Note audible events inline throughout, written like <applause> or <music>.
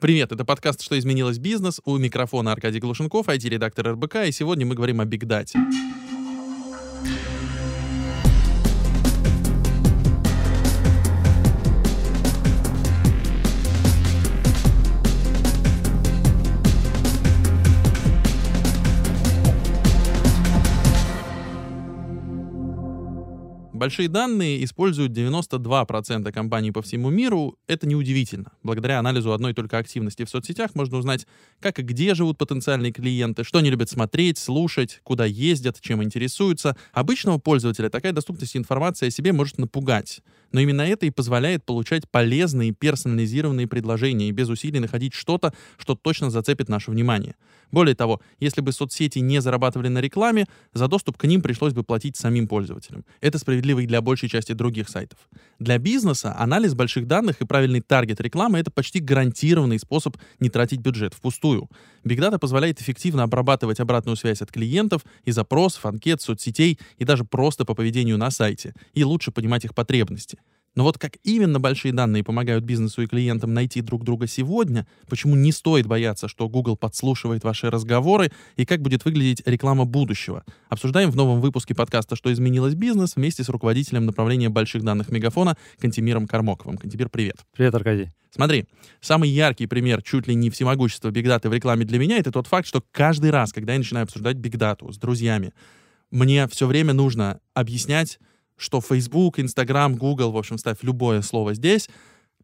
Привет, это подкаст «Что изменилось бизнес?» У микрофона Аркадий Глушенков, IT-редактор РБК, и сегодня мы говорим о бигдате. Большие данные используют 92% компаний по всему миру. Это неудивительно. Благодаря анализу одной только активности в соцсетях можно узнать, как и где живут потенциальные клиенты, что они любят смотреть, слушать, куда ездят, чем интересуются. Обычного пользователя такая доступность информации о себе может напугать. Но именно это и позволяет получать полезные персонализированные предложения и без усилий находить что-то, что точно зацепит наше внимание. Более того, если бы соцсети не зарабатывали на рекламе, за доступ к ним пришлось бы платить самим пользователям. Это справедливо и для большей части других сайтов. Для бизнеса анализ больших данных и правильный таргет рекламы — это почти гарантированный способ не тратить бюджет впустую. Data позволяет эффективно обрабатывать обратную связь от клиентов и запросов, анкет, соцсетей и даже просто по поведению на сайте, и лучше понимать их потребности. Но вот как именно большие данные помогают бизнесу и клиентам найти друг друга сегодня, почему не стоит бояться, что Google подслушивает ваши разговоры, и как будет выглядеть реклама будущего, обсуждаем в новом выпуске подкаста «Что изменилось бизнес» вместе с руководителем направления больших данных Мегафона Кантимиром Кармоковым. Кантимир, привет. Привет, Аркадий. Смотри, самый яркий пример чуть ли не всемогущества бигдаты в рекламе для меня — это тот факт, что каждый раз, когда я начинаю обсуждать бигдату с друзьями, мне все время нужно объяснять, что Facebook, Instagram, Google, в общем, ставь любое слово здесь,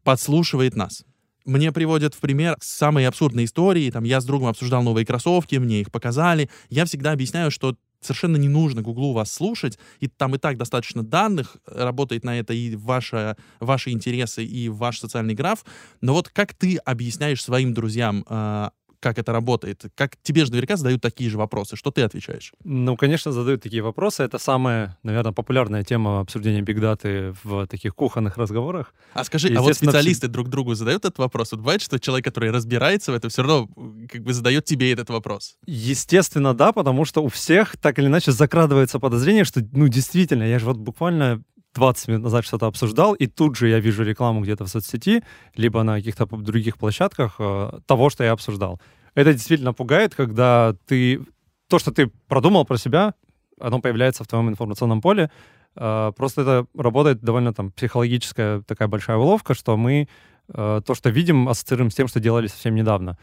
подслушивает нас. Мне приводят в пример самые абсурдные истории. Там я с другом обсуждал новые кроссовки, мне их показали. Я всегда объясняю, что совершенно не нужно Гуглу вас слушать, и там и так достаточно данных, работает на это и ваша, ваши интересы, и ваш социальный граф. Но вот как ты объясняешь своим друзьям э, как это работает? Как тебе же наверняка задают такие же вопросы. Что ты отвечаешь? Ну, конечно, задают такие вопросы. Это самая, наверное, популярная тема обсуждения бигдаты в таких кухонных разговорах. А скажи, а вот специалисты друг другу задают этот вопрос? Вот бывает, что человек, который разбирается в этом, все равно как бы задает тебе этот вопрос? Естественно, да, потому что у всех так или иначе закрадывается подозрение, что, ну, действительно, я же вот буквально 20 минут назад что-то обсуждал, и тут же я вижу рекламу где-то в соцсети, либо на каких-то других площадках э, того, что я обсуждал. Это действительно пугает, когда ты... То, что ты продумал про себя, оно появляется в твоем информационном поле. Э, просто это работает довольно там психологическая такая большая уловка, что мы э, то, что видим, ассоциируем с тем, что делали совсем недавно.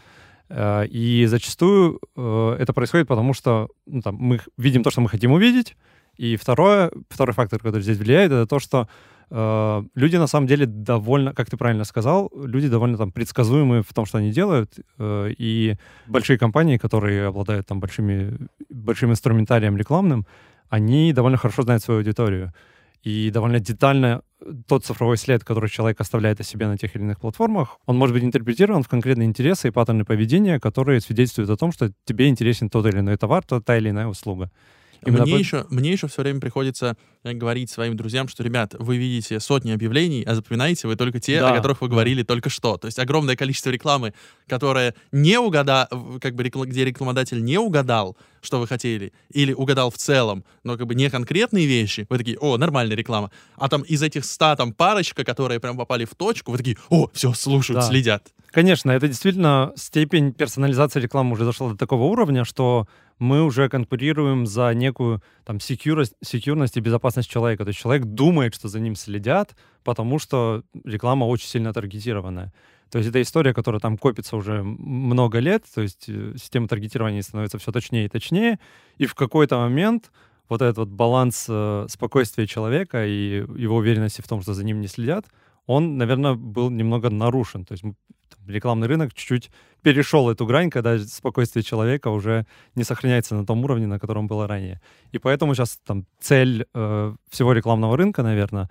Э, и зачастую э, это происходит потому, что ну, там, мы видим то, что мы хотим увидеть, и второе, второй фактор, который здесь влияет, это то, что э, люди на самом деле довольно, как ты правильно сказал, люди довольно там предсказуемые в том, что они делают, э, и большие компании, которые обладают там большими, большим инструментарием рекламным, они довольно хорошо знают свою аудиторию. И довольно детально тот цифровой след, который человек оставляет о себе на тех или иных платформах, он может быть интерпретирован в конкретные интересы и паттерны поведения, которые свидетельствуют о том, что тебе интересен тот или иной товар, та или иная услуга. Именно мне, по... еще, мне еще все время приходится э, говорить своим друзьям, что, ребят, вы видите сотни объявлений, а запоминаете вы только те, да. о которых вы говорили только что. То есть огромное количество рекламы, которая не угадал, как бы где рекламодатель не угадал, что вы хотели, или угадал в целом, но как бы не конкретные вещи, вы такие, о, нормальная реклама. А там из этих ста там парочка, которые прям попали в точку, вы такие, о, все, слушают, да. следят. Конечно, это действительно степень персонализации рекламы уже дошла до такого уровня, что мы уже конкурируем за некую там секьюрность, секьюрность и безопасность человека. То есть человек думает, что за ним следят, потому что реклама очень сильно таргетированная. То есть это история, которая там копится уже много лет, то есть э, система таргетирования становится все точнее и точнее, и в какой-то момент вот этот вот баланс э, спокойствия человека и его уверенности в том, что за ним не следят, он, наверное, был немного нарушен. То есть рекламный рынок чуть-чуть перешел эту грань, когда спокойствие человека уже не сохраняется на том уровне, на котором было ранее. И поэтому сейчас там цель э, всего рекламного рынка, наверное,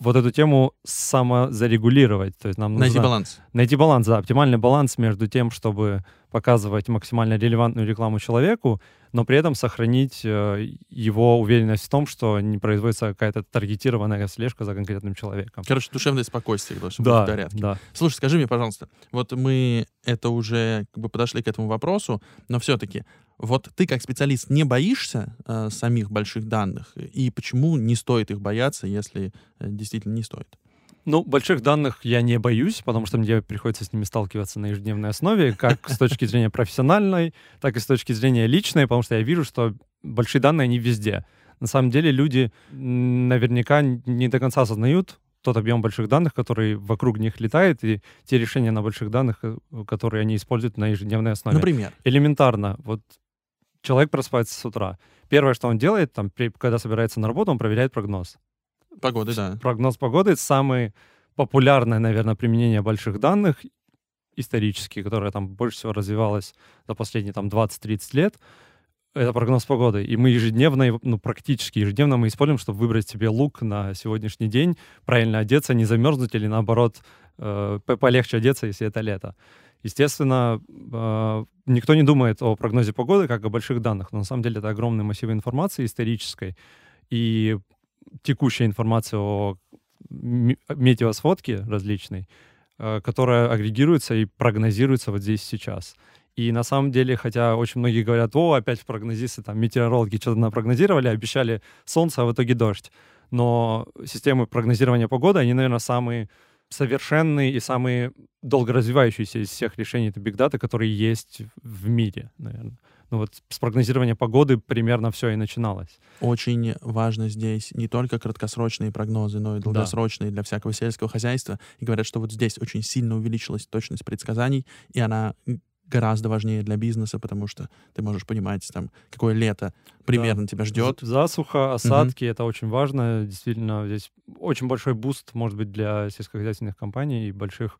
вот эту тему самозарегулировать. То есть нам найти баланс. Найти баланс, да, оптимальный баланс между тем, чтобы показывать максимально релевантную рекламу человеку, но при этом сохранить э, его уверенность в том, что не производится какая-то таргетированная слежка за конкретным человеком. Короче, душевное спокойствие должно да, быть в порядке. Да. Слушай, скажи мне, пожалуйста, вот мы это уже как бы подошли к этому вопросу, но все-таки вот ты как специалист не боишься э, самих больших данных, и почему не стоит их бояться, если э, действительно не стоит? Ну, больших данных я не боюсь, потому что мне приходится с ними сталкиваться на ежедневной основе, как с точки зрения профессиональной, так и с точки зрения личной, потому что я вижу, что большие данные, они везде. На самом деле люди наверняка не до конца осознают тот объем больших данных, который вокруг них летает, и те решения на больших данных, э, которые они используют на ежедневной основе. Например? Элементарно. Вот человек просыпается с утра. Первое, что он делает, там, когда собирается на работу, он проверяет прогноз. Погоды, да. Прогноз погоды — это самое популярное, наверное, применение больших данных исторически, которое там больше всего развивалось за последние там 20-30 лет. Это прогноз погоды. И мы ежедневно, ну, практически ежедневно мы используем, чтобы выбрать себе лук на сегодняшний день, правильно одеться, не замерзнуть или, наоборот, э, полегче одеться, если это лето. Естественно, э, никто не думает о прогнозе погоды как о больших данных, но на самом деле это огромный массив информации исторической. И текущая информация о метеосводке различной, э, которая агрегируется и прогнозируется вот здесь сейчас. И на самом деле, хотя очень многие говорят, о, опять прогнозисты, там, метеорологи что-то напрогнозировали, обещали солнце, а в итоге дождь. Но системы прогнозирования погоды, они, наверное, самые совершенные и самые долгоразвивающиеся из всех решений это биг дата, которые есть в мире, наверное. Ну вот с прогнозирования погоды примерно все и начиналось. Очень важно здесь не только краткосрочные прогнозы, но и долгосрочные да. для всякого сельского хозяйства. И говорят, что вот здесь очень сильно увеличилась точность предсказаний, и она гораздо важнее для бизнеса, потому что ты можешь понимать, там, какое лето примерно да. тебя ждет. Засуха, осадки, угу. это очень важно. Действительно, здесь очень большой boost, может быть, для сельскохозяйственных компаний и больших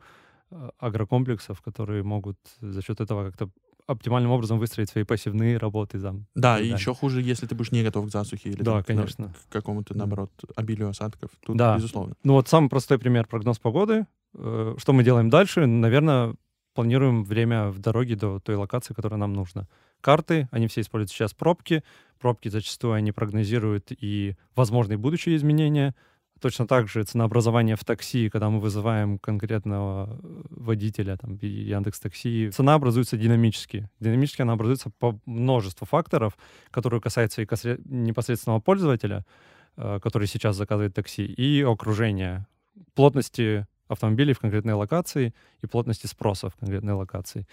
э, агрокомплексов, которые могут за счет этого как-то оптимальным образом выстроить свои посевные работы. Там, да, и, и еще хуже, если ты будешь не готов к засухе или да, там, конечно. к какому-то, наоборот, обилию осадков. Тут, да. безусловно. Ну вот самый простой пример прогноз погоды. Э, что мы делаем дальше? Наверное, планируем время в дороге до той локации, которая нам нужна. Карты, они все используют сейчас пробки. Пробки зачастую они прогнозируют и возможные будущие изменения. Точно так же ценообразование в такси, когда мы вызываем конкретного э, водителя, там, Яндекс Такси, цена образуется динамически. Динамически она образуется по множеству факторов, которые касаются и непосредственного пользователя, э, который сейчас заказывает такси, и окружения, плотности автомобилей в конкретной локации и плотности спроса в конкретной локации.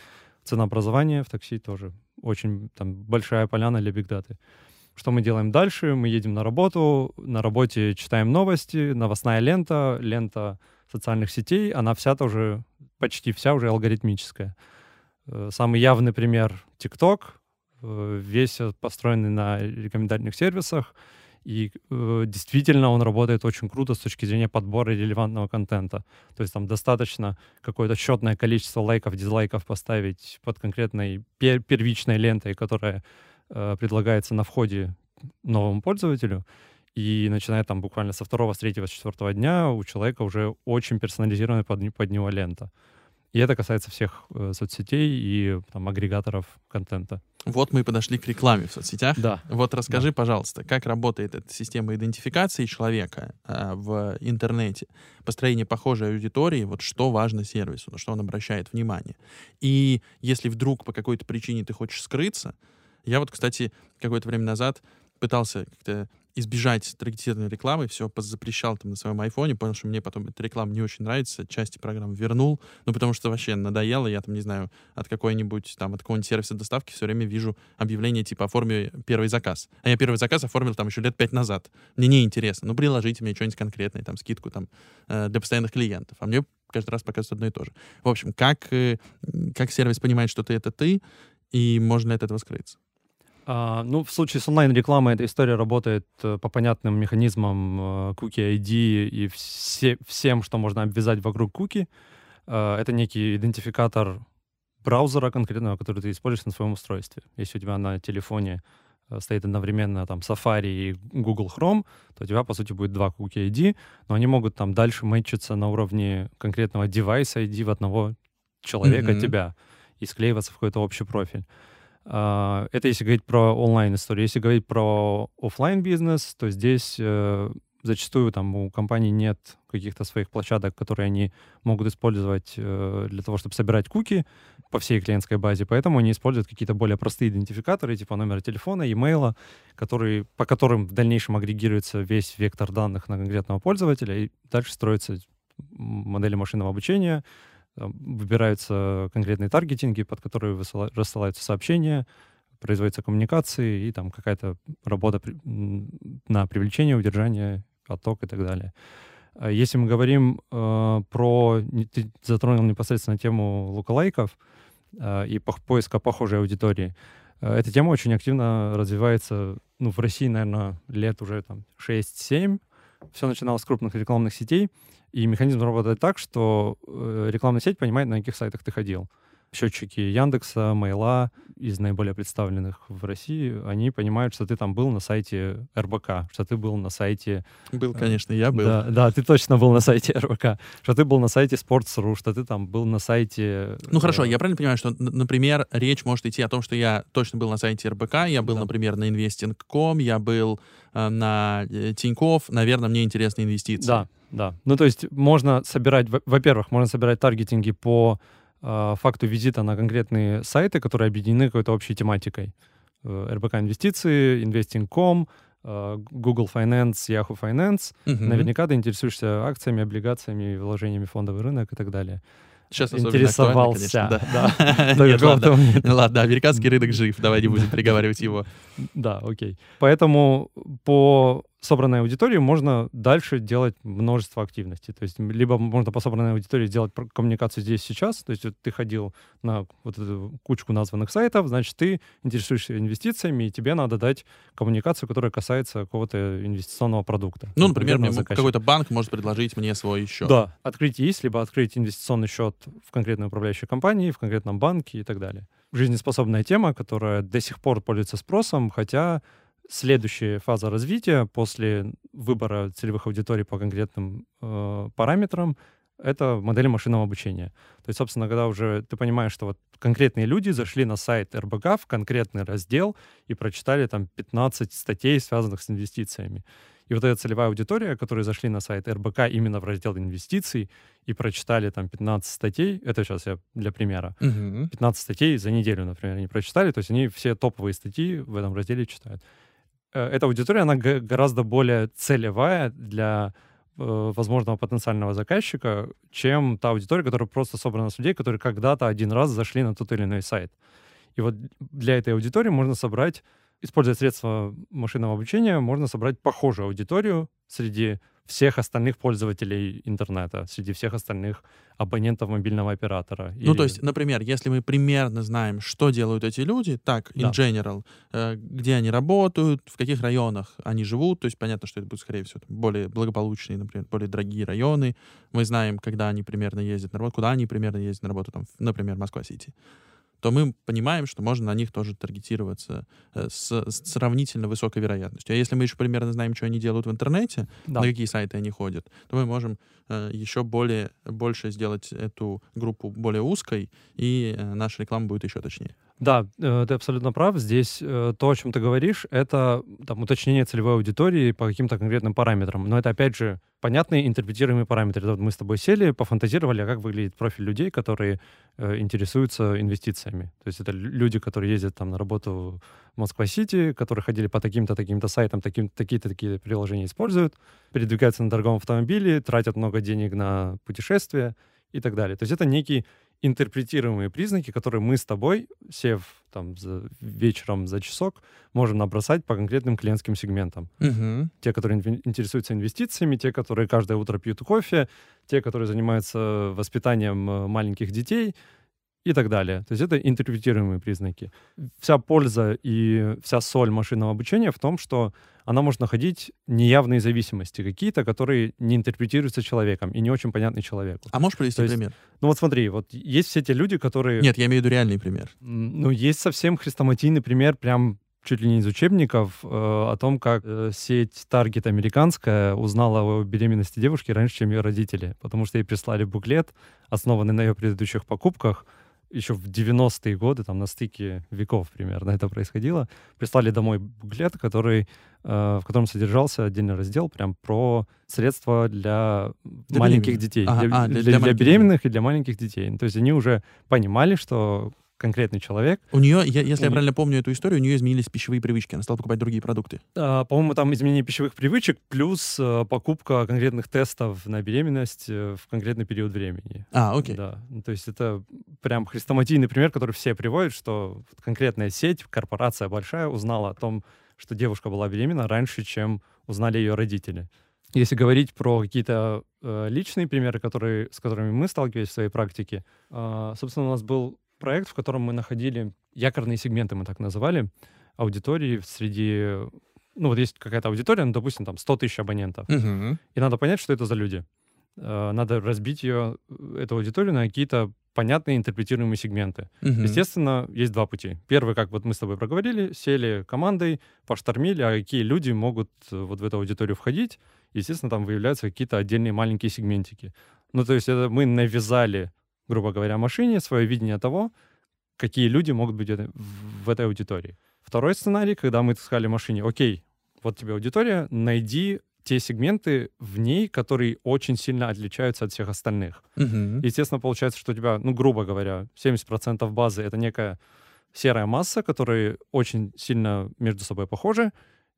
Ценообразование в такси тоже очень там, большая поляна для бигдаты. Что мы делаем дальше? Мы едем на работу, на работе читаем новости, новостная лента, лента социальных сетей, она вся тоже, почти вся уже алгоритмическая. Э, самый явный пример — TikTok, э, весь построенный на рекомендательных сервисах, и э, действительно он работает очень круто с точки зрения подбора релевантного контента. То есть там достаточно какое-то счетное количество лайков, дизлайков поставить под конкретной пер первичной лентой, которая э, предлагается на входе новому пользователю. И начиная там буквально со второго, с третьего, с четвертого дня у человека уже очень персонализированная под, под него лента. И это касается всех э, соцсетей и там, агрегаторов контента. Вот мы и подошли к рекламе в соцсетях. Да. Вот расскажи, да. пожалуйста, как работает эта система идентификации человека э, в интернете, построение похожей аудитории, вот что важно сервису, на что он обращает внимание. И если вдруг по какой-то причине ты хочешь скрыться, я вот, кстати, какое-то время назад пытался как-то избежать таргетированной рекламы, все запрещал там на своем айфоне, понял, что мне потом эта реклама не очень нравится, части программ вернул, ну, потому что вообще надоело, я там, не знаю, от какой-нибудь, там, от какого-нибудь сервиса доставки все время вижу объявление типа «оформи первый заказ». А я первый заказ оформил там еще лет пять назад. Мне не интересно. Ну, приложите мне что-нибудь конкретное, там, скидку там э, для постоянных клиентов. А мне каждый раз показывают одно и то же. В общем, как, э, как сервис понимает, что ты — это ты, и можно ли от этого скрыться? А, ну, в случае с онлайн-рекламой эта история работает э, по понятным механизмам э, Cookie ID и все, всем, что можно обвязать вокруг куки. Э, это некий идентификатор браузера конкретного, который ты используешь на своем устройстве. Если у тебя на телефоне стоит одновременно там Safari и Google Chrome, то у тебя, по сути, будет два Cookie ID, но они могут там дальше мэчиться на уровне конкретного девайса ID в одного человека, mm-hmm. тебя, и склеиваться в какой-то общий профиль. А, это если говорить про онлайн-историю. Если говорить про офлайн бизнес то здесь э, зачастую там у компаний нет каких-то своих площадок, которые они могут использовать э, для того, чтобы собирать куки по всей клиентской базе, поэтому они используют какие-то более простые идентификаторы, типа номера телефона, имейла, которые, по которым в дальнейшем агрегируется весь вектор данных на конкретного пользователя, и дальше строится модели машинного обучения, выбираются конкретные таргетинги, под которые рассылаются сообщения, производятся коммуникации и там какая-то работа на привлечение, удержание, отток и так далее. А если мы говорим э, про... Ты затронул непосредственно тему лукалайков э, и поиска похожей аудитории. Э, эта тема очень активно развивается ну, в России, наверное, лет уже там 6-7. Все начиналось с крупных рекламных сетей. И механизм работает так, что э, рекламная сеть понимает, на каких сайтах ты ходил счетчики Яндекса, Мейла из наиболее представленных в России, они понимают, что ты там был на сайте РБК, что ты был на сайте... Был, э, конечно, я был. Да, да, ты точно был на сайте РБК, что ты был на сайте Sports.ru, что ты там был на сайте... Ну хорошо, э, я правильно понимаю, что, например, речь может идти о том, что я точно был на сайте РБК, я был, да. например, на investing.com, я был э, на Тинькофф, наверное, мне интересны инвестиции. Да, да. Ну то есть можно собирать, во-первых, можно собирать таргетинги по э, факту визита на конкретные сайты, которые объединены какой-то общей тематикой. Э, РБК инвестиции, Investing.com, э, Google Finance, Yahoo Finance. Угу. Наверняка ты интересуешься акциями, облигациями, вложениями в фондовый рынок и так далее. Сейчас интересовался. Да. <laughs> да. <laughs> Нет, ладно, ладно, американский <laughs> рынок жив, давай не будем приговаривать его. Да, окей. Поэтому по собранной аудитории можно дальше делать множество активностей. То есть либо можно по собранной аудитории делать коммуникацию здесь сейчас, то есть вот ты ходил на вот эту кучку названных сайтов, значит, ты интересуешься инвестициями, и тебе надо дать коммуникацию, которая касается какого-то инвестиционного продукта. Ну, например, мне какой-то банк может предложить мне свой счет. Да, открыть есть, либо открыть инвестиционный счет в конкретной управляющей компании, в конкретном банке и так далее. Жизнеспособная тема, которая до сих пор пользуется спросом, хотя следующая фаза развития после выбора целевых аудиторий по конкретным э, параметрам это модели машинного обучения. То есть, собственно, когда уже ты понимаешь, что вот конкретные люди зашли на сайт РБК в конкретный раздел и прочитали там 15 статей, связанных с инвестициями. И вот эта целевая аудитория, которые зашли на сайт РБК именно в раздел инвестиций и прочитали там 15 статей, это сейчас я для примера, угу. 15 статей за неделю, например, они прочитали, то есть они все топовые статьи в этом разделе читают. Э, эта аудитория, она гораздо более целевая для э, возможного потенциального заказчика, чем та аудитория, которая просто собрана с людей, которые когда-то один раз зашли на тот или иной сайт. И вот для этой аудитории можно собрать, используя средства машинного обучения, можно собрать похожую аудиторию среди всех остальных пользователей интернета, среди всех остальных абонентов мобильного оператора. Ну, Или... то есть, например, если мы примерно знаем, что делают эти люди, так, in да. general, э, где они работают, в каких районах они живут, то есть понятно, что это будут, скорее всего, более благополучные, например, более дорогие районы. Мы знаем, когда они примерно ездят на работу, куда они примерно ездят на работу, там, например, Москва-Сити то мы понимаем, что можно на них тоже таргетироваться э, с, с сравнительно высокой вероятностью. А если мы еще примерно знаем, что они делают в интернете, да. на какие сайты они ходят, то мы можем э, еще более, больше сделать эту группу более узкой, и э, наша реклама будет еще точнее. Да, э, ты абсолютно прав. Здесь э, то, о чем ты говоришь, это там, уточнение целевой аудитории по каким-то конкретным параметрам. Но это, опять же, понятные интерпретируемые параметры. Вот мы с тобой сели, пофантазировали, а как выглядит профиль людей, которые э, интересуются инвестициями. То есть это люди, которые ездят там на работу в Москва-Сити, которые ходили по таким-то, таким-то сайтам, таким, такие-то такие приложения используют, передвигаются на дорогом автомобиле, тратят много денег на путешествия и так далее. То есть это некий интерпретируемые признаки, которые мы с тобой, сев там за, вечером за часок, можем набросать по конкретным клиентским сегментам. Угу. Те, которые интересуются инвестициями, те, которые каждое утро пьют кофе, те, которые занимаются воспитанием э, маленьких детей, и так далее. То есть это интерпретируемые признаки. Вся польза и вся соль машинного обучения в том, что она может находить неявные зависимости какие-то, которые не интерпретируются человеком и не очень понятны человеку. А можешь привести есть, пример? Ну вот смотри, вот есть все те люди, которые... Нет, я имею в виду реальный пример. Ну, есть совсем хрестоматийный пример, прям чуть ли не из учебников, э, о том, как э, сеть Target американская узнала о беременности девушки раньше, чем ее родители, потому что ей прислали буклет, основанный на ее предыдущих покупках, еще в 90-е годы, там на стыке веков примерно это происходило, прислали домой буклет, который, э, в котором содержался отдельный раздел прям про средства для, для маленьких детей, ага, для, а, для, для, для, для беременных и для маленьких детей. Ну, то есть они уже понимали, что конкретный человек. У нее, я, если У я правильно помню эту историю, у нее изменились пищевые привычки, она стала покупать другие продукты. А, По-моему, там изменение пищевых привычек плюс э, покупка конкретных тестов на беременность э, в конкретный период времени. А, окей. Да, ну, то есть это прям хрестоматийный пример, который все приводят, что конкретная сеть, корпорация большая узнала о том, что девушка была беременна раньше, чем узнали ее родители. Если говорить про какие-то э, личные примеры, которые, с которыми мы сталкивались в своей практике, э, собственно, у нас был проект, в котором мы находили якорные сегменты, мы так называли, аудитории среди... Ну, вот есть какая-то аудитория, ну, допустим, там 100 тысяч абонентов. Мгм. И надо понять, что это за люди. Э, Надо разбить ее, эту аудиторию на какие-то понятные интерпретируемые сегменты. Мгм. Естественно, есть два пути. Первый, как вот мы с тобой проговорили, сели командой, поштормили, а какие люди могут э, вот в эту аудиторию входить. Естественно, там выявляются какие-то отдельные маленькие сегментики. Ну, то есть это мы навязали, грубо говоря, машине свое видение того, какие люди могут быть в этой аудитории. Второй сценарий, когда мы сказали машине, окей, вот тебе аудитория, найди те сегменты в ней, которые очень сильно отличаются от всех остальных. Мгм. Естественно, получается, что у тебя, ну, грубо говоря, 70% базы — это некая серая масса, которые очень сильно между собой похожи,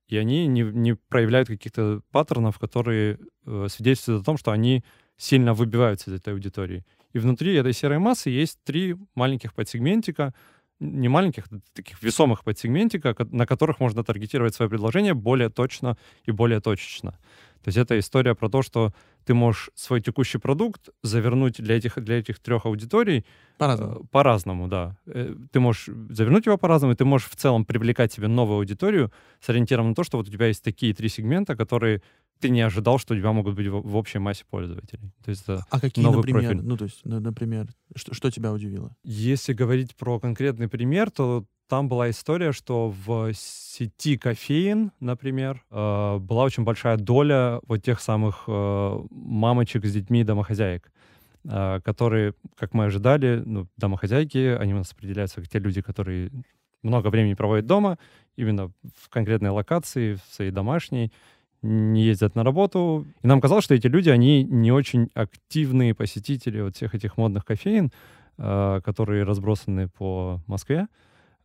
и они не, не проявляют каких-то паттернов, которые э, свидетельствуют о том, что они сильно выбиваются из этой аудитории. И внутри этой серой массы есть три маленьких подсегментика, не маленьких, таких весомых подсегментика, на которых можно таргетировать свое предложение более точно и более точечно. То есть это история про то, что ты можешь свой текущий продукт завернуть для этих, для этих трех аудиторий По-разному. э, по-разному, да. Э, Ты можешь завернуть его по-разному, и ты можешь в целом привлекать себе новую аудиторию с ориентиром на то, что вот у тебя есть такие три сегмента, которые ты не ожидал, что у тебя могут быть в, общей массе пользователей. То есть это А какие, новый например? профиль. Ну, то есть, на- например, что, что тебя удивило? Если говорить про конкретный пример, то там была история, что в сети кофеин, например, э, была очень большая доля вот тех самых э, мамочек с детьми домохозяек, э, которые, как мы ожидали, ну, домохозяйки, они у нас определяются как те люди, которые много времени проводят дома, именно в конкретной локации, в своей домашней, не ездят на работу. И нам казалось, что эти люди, они не очень активные посетители вот всех этих модных кофеин, э, которые разбросаны по Москве.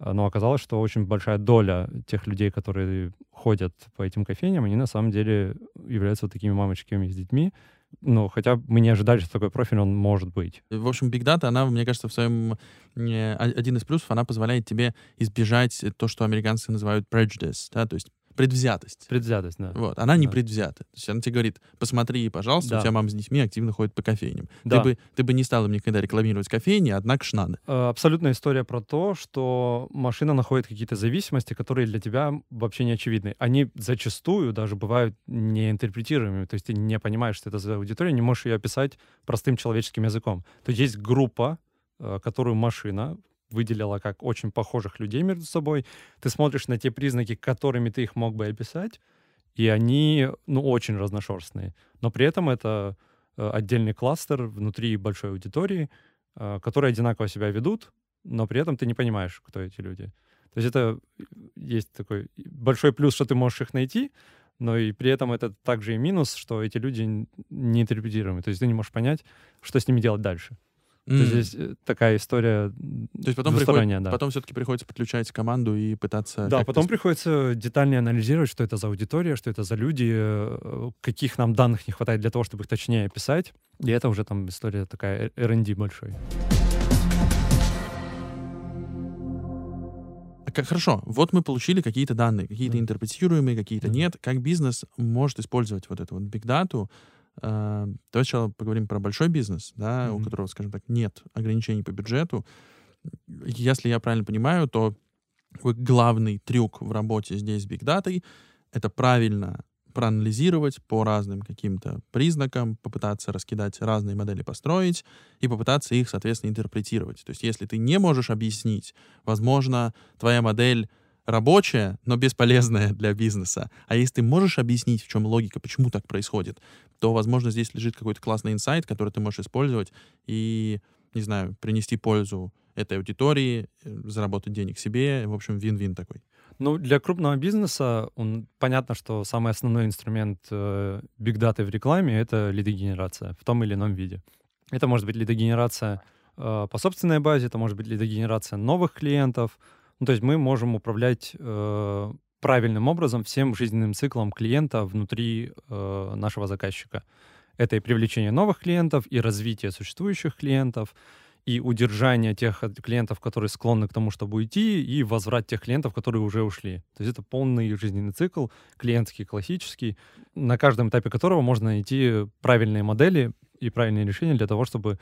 Но оказалось, что очень большая доля тех людей, которые ходят по этим кофейням, они на самом деле являются вот такими мамочками с детьми. Ну, хотя мы не ожидали, что такой профиль он может быть. В общем, Big Data, она, мне кажется, в своем... э, Один из плюсов, она позволяет тебе избежать то, что американцы называют prejudice, да, то есть предвзятость. Предвзятость, да. Вот, она не Да. предвзята. То есть она тебе говорит, посмотри, пожалуйста, Да. у тебя мама с детьми активно ходит по кофейням. Да. Ты, бы, ты бы не стал им никогда рекламировать кофейни, однако ж надо. Э, Абсолютная история про то, что машина находит какие-то зависимости, которые для тебя вообще не очевидны. Они зачастую даже бывают неинтерпретируемыми. То есть ты не понимаешь, что это за аудитория, не можешь ее описать простым человеческим языком. То есть есть группа, э, которую машина выделила как очень похожих людей между собой. Ты смотришь на те признаки, которыми ты их мог бы описать, и они, ну, очень разношерстные. Но при этом это э, отдельный кластер внутри большой аудитории, э, которые одинаково себя ведут, но при этом ты не понимаешь, кто эти люди. То есть это есть такой большой плюс, что ты можешь их найти, но и при этом это также и минус, что эти люди не интерпретируемы. То есть ты не можешь понять, что с ними делать дальше. То есть М. здесь э, такая история То есть потом, приходит- да. потом все-таки приходится подключать команду и пытаться... Да, потом приходится детальнее анализировать, что это за аудитория, что это за люди, э, каких нам данных не хватает для того, чтобы их точнее описать. И это уже там история такая э, R&D большой. А как, хорошо, вот мы получили какие-то данные, какие-то Да. интерпретируемые, какие-то Да. нет. Как бизнес может использовать вот эту вот big Э, Давай сначала поговорим про большой бизнес, да, у Мгм. которого, скажем так, нет ограничений по бюджету. Если я правильно понимаю, то главный трюк в работе здесь с data — это правильно проанализировать по разным каким-то признакам, попытаться раскидать разные модели, построить и попытаться их, соответственно, интерпретировать. То есть если ты не можешь объяснить, возможно, твоя модель рабочая, но бесполезная для бизнеса. А если ты можешь объяснить, в чем логика, почему так происходит, то, возможно, здесь лежит какой-то классный инсайт, который ты можешь использовать и, не знаю, принести пользу этой аудитории, э, заработать денег себе. В общем, вин-вин такой. Ну, для крупного бизнеса он, понятно, что самый основной инструмент э, биг даты в рекламе — это лидогенерация в том или ином виде. Это может быть лидогенерация Э, по собственной базе это может быть лидогенерация новых клиентов. Ну, то есть мы можем управлять э, правильным образом всем жизненным циклом клиента внутри э, нашего заказчика. Это и привлечение новых клиентов, и развитие существующих клиентов, и удержание тех клиентов, которые склонны к тому, чтобы уйти, и возврат тех клиентов, которые уже ушли. То есть это полный жизненный цикл, клиентский, классический, на каждом этапе которого можно найти правильные модели и правильные решения для того, чтобы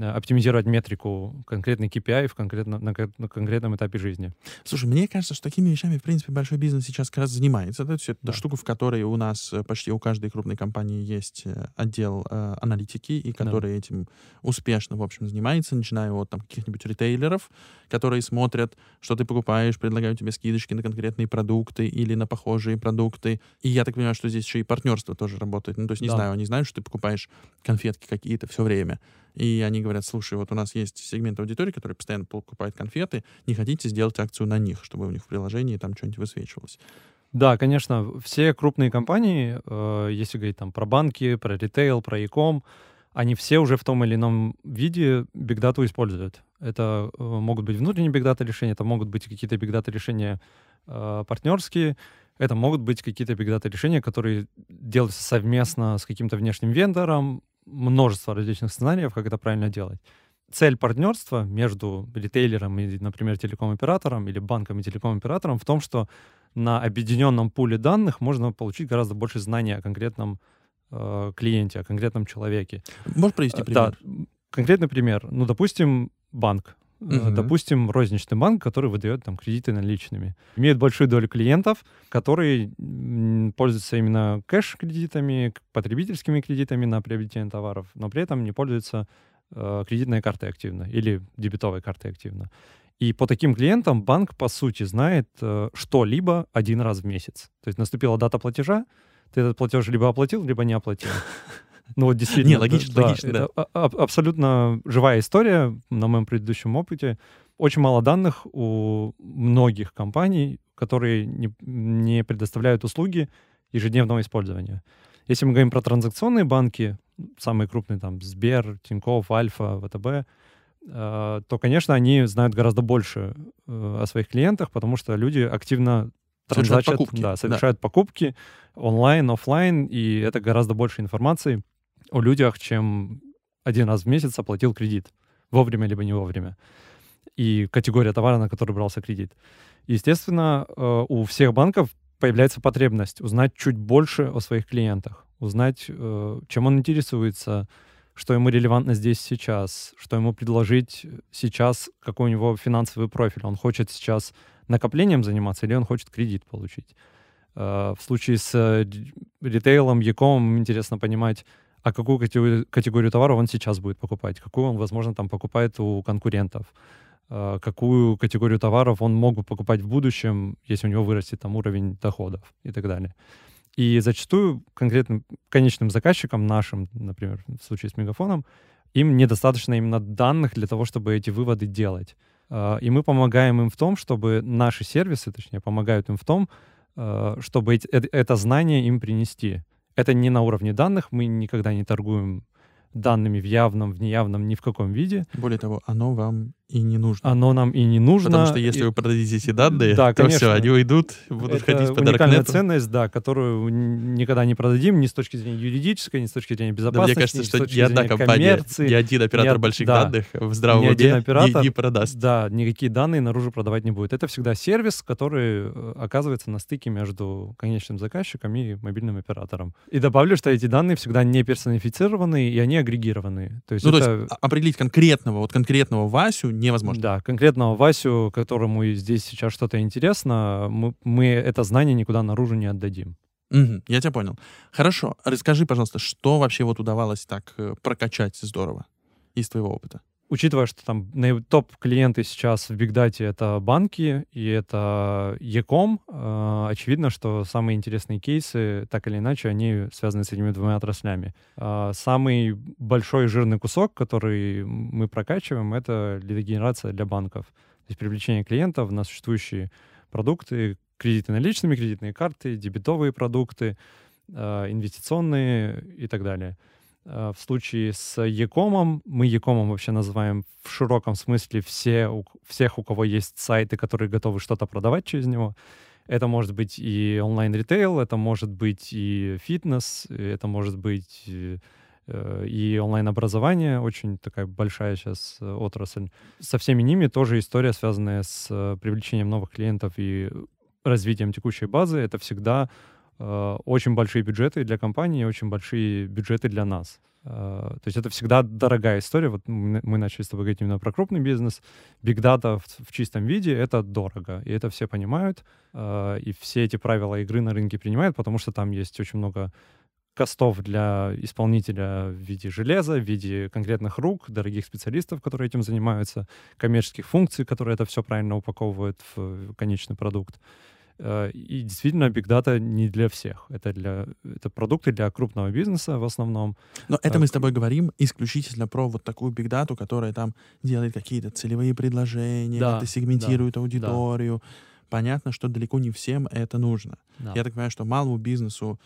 оптимизировать метрику конкретный KPI в конкретно, на, на конкретном этапе жизни. Слушай, мне кажется, что такими вещами, в принципе, большой бизнес сейчас как раз занимается. То есть это да. штука, в которой у нас э, почти у каждой крупной компании есть э, отдел э, аналитики, и который да. этим успешно, в общем, занимается, начиная от там, каких-нибудь ритейлеров, которые смотрят, что ты покупаешь, предлагают тебе скидочки на конкретные продукты или на похожие продукты. И я так понимаю, что здесь еще и партнерство тоже работает. Ну, то есть, не да. знаю, они знают, что ты покупаешь конфетки какие-то все время и они говорят, слушай, вот у нас есть сегмент аудитории, который постоянно покупает конфеты, не хотите сделать акцию на них, чтобы у них в приложении там что-нибудь высвечивалось? Да, конечно, все крупные компании, э, если говорить там про банки, про ритейл, про e-com, они все уже в том или ином виде бигдату используют. Это э, могут быть внутренние бигдата решения, это могут быть какие-то бигдата решения э, партнерские, это могут быть какие-то бигдата решения, которые делаются совместно с каким-то внешним вендором, множество различных сценариев, как это правильно делать. Цель партнерства между ритейлером и, например, телеком-оператором или банком и телеком-оператором в том, что на объединенном пуле данных можно получить гораздо больше знаний о конкретном э, клиенте, о конкретном человеке. Можешь привести пример? Да, конкретный пример. Ну, допустим, банк. Угу. Допустим, розничный банк, который выдает там кредиты наличными. Имеет большую долю клиентов, которые пользуются именно кэш-кредитами, потребительскими кредитами на приобретение товаров, но при этом не пользуются э, кредитной картой активно или дебетовой картой активно. И по таким клиентам банк, по сути, знает э, что-либо один раз в месяц. То есть наступила дата платежа, ты этот платеж либо оплатил, либо не оплатил. <laughs> Ну вот действительно. Не, логично, да, логично, да. Это абсолютно живая история на моем предыдущем опыте. Очень мало данных у многих компаний, которые не, не предоставляют услуги ежедневного использования. Если мы говорим про транзакционные банки, самые крупные там Сбер, Тинькофф, Альфа, ВТБ, э, то, конечно, они знают гораздо больше э, о своих клиентах, потому что люди активно совершают покупки. Да, совершают да. покупки онлайн, офлайн, и это гораздо больше информации о людях, чем один раз в месяц оплатил кредит. Вовремя либо не вовремя. И категория товара, на который брался кредит. Естественно, э, у всех банков появляется потребность узнать чуть больше о своих клиентах, узнать, э, чем он интересуется, что ему релевантно здесь сейчас, что ему предложить сейчас, какой у него финансовый профиль. Он хочет сейчас накоплением заниматься или он хочет кредит получить. Э, в случае с ритейлом, яком интересно понимать, а какую категорию, товаров он сейчас будет покупать, какую он, возможно, там покупает у конкурентов, э, какую категорию товаров он мог бы покупать в будущем, если у него вырастет там уровень доходов и так далее. И зачастую конкретным конечным заказчикам нашим, например, в случае с Мегафоном, им недостаточно именно данных для того, чтобы эти выводы делать. Э, и мы помогаем им в том, чтобы наши сервисы, точнее, помогают им в том, э, чтобы это знание им принести. Это не на уровне данных, мы никогда не торгуем данными в явном, в неявном, ни в каком виде. Более того, оно вам и не нужно. Оно нам и не нужно. Потому что если и... вы продадите эти данные, да, то конечно. все, они уйдут, будут Это ходить по уникальная ценность, да, которую никогда не продадим ни с точки зрения юридической, ни с точки зрения безопасности, да, Мне кажется, что ни одна компания, ни один оператор ни, больших да, данных в здравом ни один оператор, не, не продаст. Да, никакие данные наружу продавать не будет. Это всегда сервис, который э, оказывается на стыке между конечным заказчиком и мобильным оператором. И добавлю, что эти данные всегда не персонифицированы, и они агрегированы. То есть, ну, это... то есть определить конкретного, вот конкретного Васю невозможно. Да, конкретного Васю, которому здесь сейчас что-то интересно, мы, мы это знание никуда наружу не отдадим. Угу, я тебя понял. Хорошо. Расскажи, пожалуйста, что вообще вот удавалось так э, прокачать здорово из твоего опыта? Учитывая, что там топ-клиенты сейчас в Бигдате это банки и это Яком, э, очевидно, что самые интересные кейсы, так или иначе, они связаны с этими двумя отраслями. Э, самый большой жирный кусок, который мы прокачиваем, это лидогенерация для банков. То есть привлечение клиентов на существующие продукты, кредиты наличными, кредитные карты, дебетовые продукты, э, инвестиционные и так далее. Э, в случае с Якомом, мы Якомом вообще называем в широком смысле все, у, всех, у кого есть сайты, которые готовы что-то продавать через него. Это может быть и онлайн-ритейл, это может быть и фитнес, это может быть и, э, и онлайн-образование, очень такая большая сейчас э, отрасль. Со всеми ними тоже история, связанная с привлечением новых клиентов и развитием текущей базы. Это всегда Э, очень большие бюджеты для компании, очень большие бюджеты для нас. Uh, то есть это всегда дорогая история. Вот мы, начали с тобой говорить именно про крупный бизнес. Big Data в, чистом виде — это дорого. И это все понимают. Uh, и все эти правила игры на рынке принимают, потому что там есть очень много костов для исполнителя в виде железа, в виде конкретных рук, дорогих специалистов, которые этим занимаются, коммерческих функций, которые это все правильно упаковывают в конечный продукт. Э, и действительно, Big Data не для всех. Это, для, это продукты для крупного бизнеса в основном. Но это мы с тобой говорим исключительно про вот такую Big Data, которая там делает какие-то целевые предложения, да, это сегментирует да, аудиторию. Да. Понятно, что далеко не всем это нужно. Да. Я так понимаю, что малому бизнесу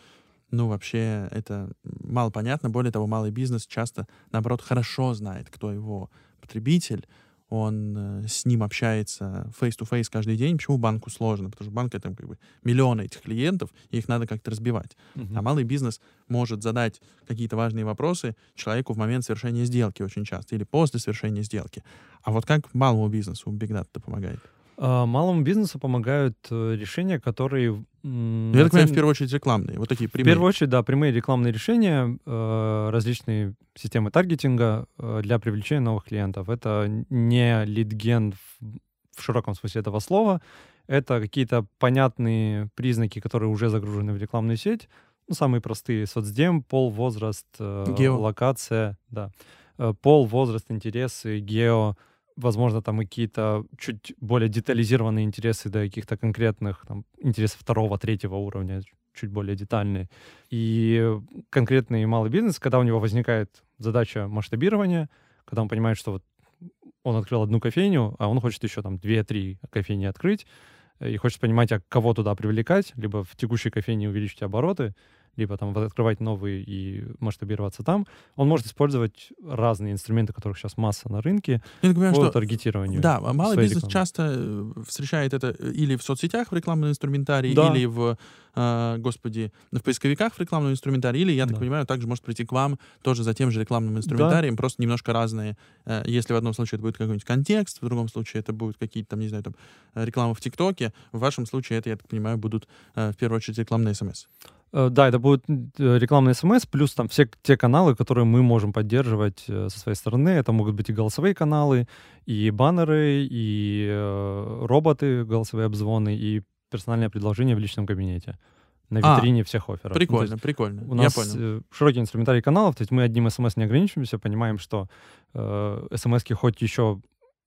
ну, вообще, это мало понятно. Более того, малый бизнес часто, наоборот, хорошо знает, кто его потребитель, он э, с ним общается face-to-face каждый день. Почему банку сложно? Потому что банк — это как бы миллионы этих клиентов, и их надо как-то разбивать. Uh-huh. А малый бизнес может задать какие-то важные вопросы человеку в момент совершения сделки очень часто или после совершения сделки. А вот как малому бизнесу Big Data помогает? А, малому бизнесу помогают э, решения, которые... Ну, я так понимаю, в первую очередь рекламные, вот такие прямые. В первую очередь, да, прямые рекламные решения, э, различные системы таргетинга э, для привлечения новых клиентов. Это не лидген в широком смысле этого слова, это какие-то понятные признаки, которые уже загружены в рекламную сеть, ну, самые простые, соцдем, пол, возраст, гео. локация, да, пол, возраст, интересы, гео, возможно, там какие-то чуть более детализированные интересы до каких-то конкретных там, интересов второго, третьего уровня, чуть более детальные. И конкретный малый бизнес, когда у него возникает задача масштабирования, когда он понимает, что вот он открыл одну кофейню, а он хочет еще там две-три кофейни открыть, и хочет понимать, а кого туда привлекать, либо в текущей кофейне увеличить обороты, либо там открывать новые и масштабироваться там, он может использовать разные инструменты, которых сейчас масса на рынке, Я говорю, по что, таргетированию. Да, малый бизнес рекламы. часто э, встречает это э, или в соцсетях в рекламном инструментарии, да. или в, э, господи, в поисковиках в рекламном инструментарии, или, я так да. понимаю, также может прийти к вам тоже за тем же рекламным инструментарием, да. просто немножко разные. Э, если в одном случае это будет какой-нибудь контекст, в другом случае это будет какие-то там, не знаю, там, реклама в ТикТоке, в вашем случае это, я так понимаю, будут э, в первую очередь рекламные смс. Э, да, это будет рекламный смс, плюс там все те каналы, которые мы можем поддерживать э, со своей стороны. Это могут быть и голосовые каналы, и баннеры, и э, роботы, голосовые обзвоны, и персональное предложение в личном кабинете на а, витрине а, всех офферов. Прикольно, ну, прикольно. У нас Я понял. широкий инструментарий каналов, то есть мы одним смс не ограничиваемся, понимаем, что э, смс хоть еще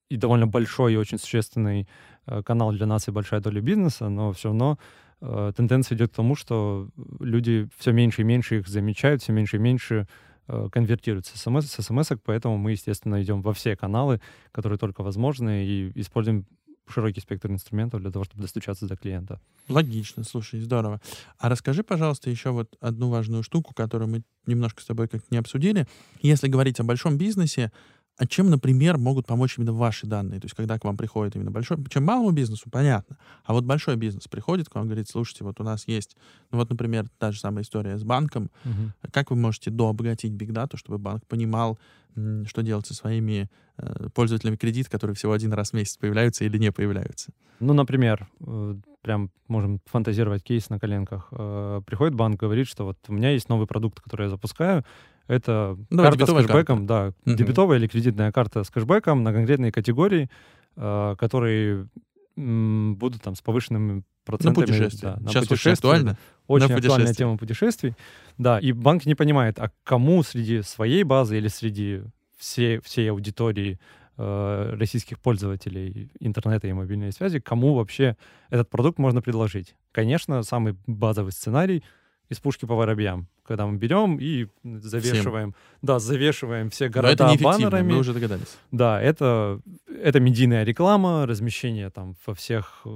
и довольно большой и очень существенный э, канал для нас и большая доля бизнеса, но все равно тенденция идет к тому, что люди все меньше и меньше их замечают, все меньше и меньше э, конвертируются с смс, с смс поэтому мы, естественно, идем во все каналы, которые только возможны, и используем широкий спектр инструментов для того, чтобы достучаться до клиента. Логично, слушай, здорово. А расскажи, пожалуйста, еще вот одну важную штуку, которую мы немножко с тобой как не обсудили. Если говорить о большом бизнесе, а чем, например, могут помочь именно ваши данные? То есть, когда к вам приходит именно большой... Чем малому бизнесу, понятно. А вот большой бизнес приходит к вам, говорит, слушайте, вот у нас есть... Ну вот, например, та же самая история с банком. Угу. Как вы можете дообогатить Big Data, чтобы банк понимал, что делать со своими э, пользователями кредит, которые всего один раз в месяц появляются или не появляются? Ну, например, э, прям можем фантазировать кейс на коленках. Э, приходит банк, говорит, что вот у меня есть новый продукт, который я запускаю, это ну, карта с кэшбэком, карта. да, угу. дебетовая или кредитная карта с кэшбэком на конкретные категории, э, которые м, будут там с повышенными процентами. На путешествия. Да, на Сейчас очень актуально. Очень на актуальная тема путешествий. Да, и банк не понимает, а кому среди своей базы или среди всей, всей аудитории э, российских пользователей интернета и мобильной связи, кому вообще этот продукт можно предложить. Конечно, самый базовый сценарий — из пушки по воробьям, когда мы берем и завешиваем, Всем. да, завешиваем все города Но это баннерами. Мы уже догадались. Да, это это медийная реклама, размещение там во всех э,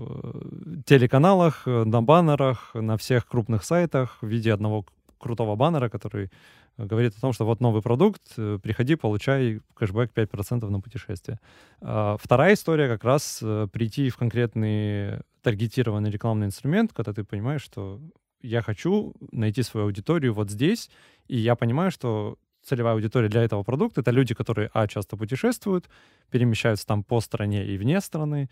телеканалах, э, на баннерах, на всех крупных сайтах в виде одного крутого баннера, который говорит о том, что вот новый продукт, э, приходи, получай кэшбэк 5% на путешествие. А вторая история как раз э, прийти в конкретный таргетированный рекламный инструмент, когда ты понимаешь, что я хочу найти свою аудиторию вот здесь, и я понимаю, что целевая аудитория для этого продукта — это люди, которые, а, часто путешествуют, перемещаются там по стране и вне страны.